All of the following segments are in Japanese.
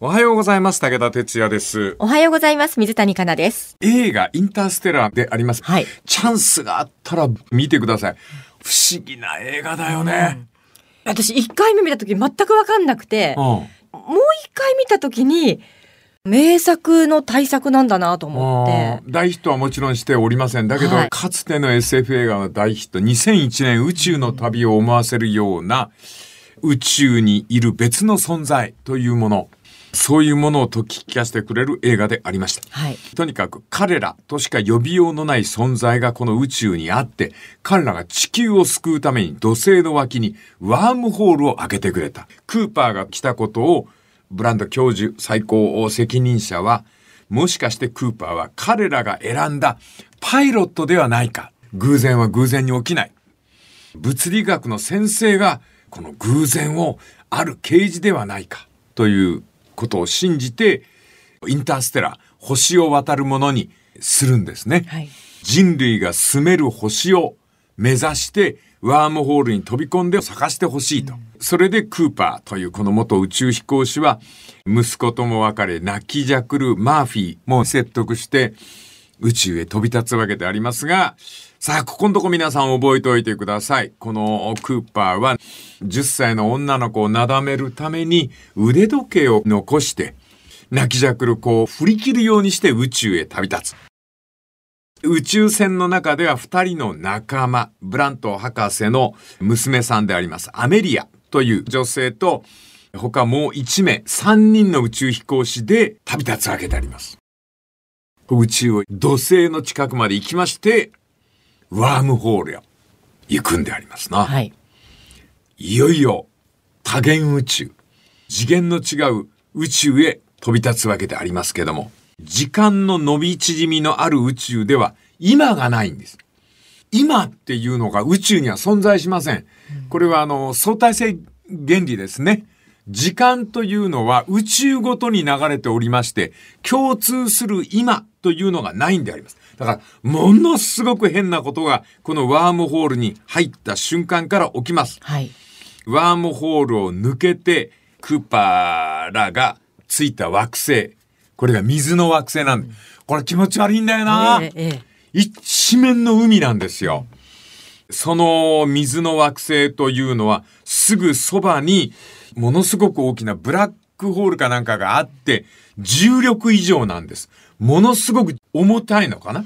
おはようございます。武田哲也です。おはようございます。水谷香奈です。映画インターステラーであります。はい。チャンスがあったら見てください。不思議な映画だよね。私、一回目見た時全くわかんなくて、うん。もう一回見た時に、名作の大作なんだなと思って。うん大ヒットはもちろんしておりません。だけど、はいかつての SF 映画の大ヒット、2001年宇宙の旅を思わせるような宇宙にいる別の存在というもの、そういうものを解き聞かせてくれる映画でありました。はい。とにかく彼らとしか呼びようのない存在がこの宇宙にあって、彼らが地球を救うために土星の脇にワームホールを開けてくれた。クーパーが来たことをブランド教授最高責任者は、もしかしてクーパーは彼らが選んだパイロットではないか。偶然は偶然に起きない。物理学の先生がこの偶然をある啓示ではないかということを信じてインターステラー星を渡るものにするんですね、はい。人類が住める星を目指してワームホールに飛び込んで探してほしいと、それでクーパーというこの元宇宙飛行士は息子とも別れ泣きじゃくるマーフィーも説得して宇宙へ飛び立つわけでありますが、さあ、ここのとこ皆さん覚えておいてください。このクーパーは10歳の女の子をなだめるために腕時計を残して泣きじゃくる子を振り切るようにして宇宙へ旅立つ。宇宙船の中では二人の仲間、ブラント博士の娘さんであります、アメリアという女性と、他もう一名、三人の宇宙飛行士で旅立つわけであります。宇宙を土星の近くまで行きまして、ワームホールへ行くんでありますな。はい。いよいよ多元宇宙、次元の違う宇宙へ飛び立つわけでありますけども、時間の伸び縮みのある宇宙では今がないんです。今っていうのが宇宙には存在しません。これはあの相対性原理ですね。時間というのは宇宙ごとに流れておりまして、共通する今というのがないんであります。だから、ものすごく変なことが、このワームホールに入った瞬間から起きます。はい。ワームホールを抜けて、クーパーらがついた惑星。これが水の惑星なんで。これ気持ち悪いんだよな。ええええ一面の海なんですよ。その水の惑星というのは、すぐそばに、ものすごく大きなブラックホールかなんかがあって、重力以上なんです。ものすごく重たいのかな？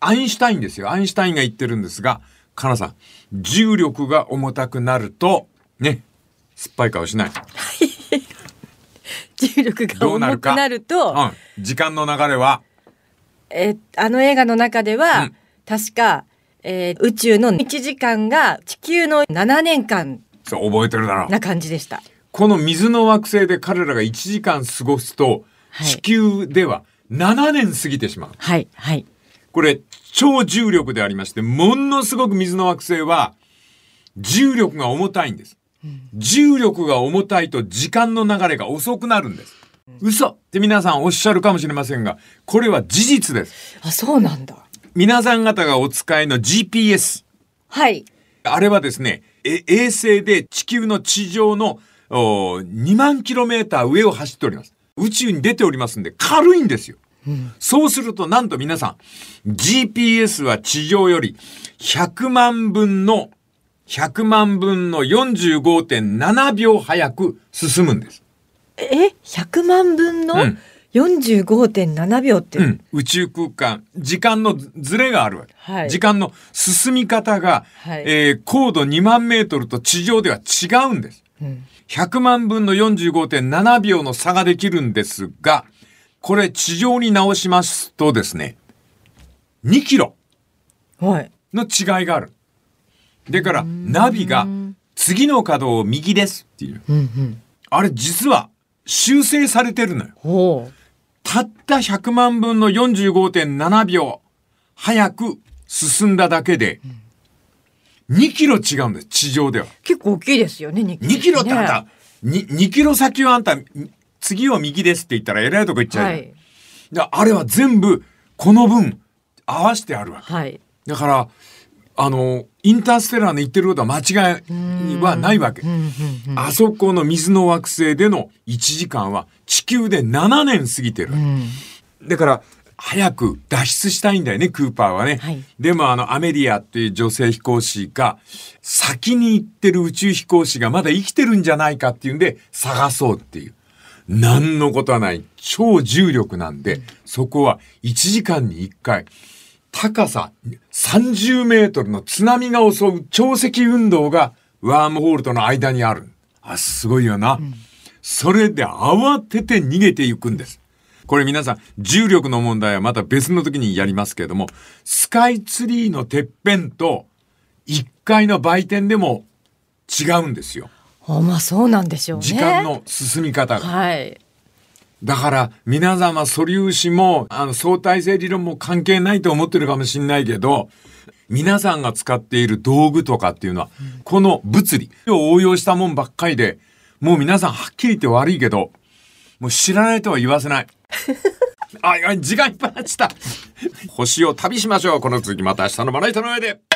アインシュタインですよ。アインシュタインが言ってるんですが、カナさん、重力が重たくなると、ね、酸っぱい顔しない？重力が重くなると、うん。時間の流れは、えあの映画の中では、うん確か、えー宇宙の1時間が地球の7年間そう、覚えてるだろう。な感じでした。この水の惑星で彼らが1時間過ごすと、はい地球では7年過ぎてしまう。はい。はい。これ、超重力でありまして、ものすごく水の惑星は、重力が重たいんです。重力が重たいと時間の流れが遅くなるんです。嘘って皆さんおっしゃるかもしれませんが、これは事実です。あ、そうなんだ。皆さん方がお使いの GPS、はい。あれはですね、え衛星で地球の地上のお2万キロメーター上を走っております。宇宙に出ておりますんで軽いんですよ。そうするとなんと皆さん、GPS は地上より100万分の、100万分の45.7秒早く進むんです。え、100万分のうん45.7秒って、うん、宇宙空間、時間のずれがあるわけ。はい時間の進み方が、はいえー高度2万メートルと地上では違うんです。うん100万分の45.7秒の差ができるんですが、これ地上に直しますとですね、2キロはい。の違いがある。だから、ナビが次の角を右ですっていう。うんうん。あれ実は修正されてるのよ。たった100万分の45.7秒早く進んだだけで、2キロ違うんです、地上では。結構大きいですよね、2 2キロってあんた、に 2, キロ先はあんた、次は右ですって言ったらえらいとこ行っちゃうよ、はい。であれは全部この分合わせてあるわけ。はい。だから、あの、インターステラーの言ってることは間違いはないわけ。あそこの水の惑星での1時間は地球で7年過ぎてる。だから、早く脱出したいんだよね、クーパーはね。はいでもあの、アメリアっていう女性飛行士が、先に行ってる宇宙飛行士がまだ生きてるんじゃないかっていうんで、探そうっていう。何のことはない。超重力なんで、そこは1時間に1回、高さ30メートルの津波が襲う潮汐運動がワームホールとの間にある。あ、すごいよな。それで慌てて逃げていくんです。これ皆さん、重力の問題はまた別の時にやりますけれども、スカイツリーのてっぺんと1階の売店でも違うんですよ。あまあそうなんでしょうね。時間の進み方が。はい。だから、皆様素粒子も、あの、相対性理論も関係ないと思ってるかもしれないけど、皆さんが使っている道具とかっていうのは、この物理を応用したもんばっかりで、もう皆さんはっきり言って悪いけど、もう知らないとは言わせない。あ、あ時間いっぱいなっちゃった。星を旅しましょう。この続きまた明日のまな板の上で。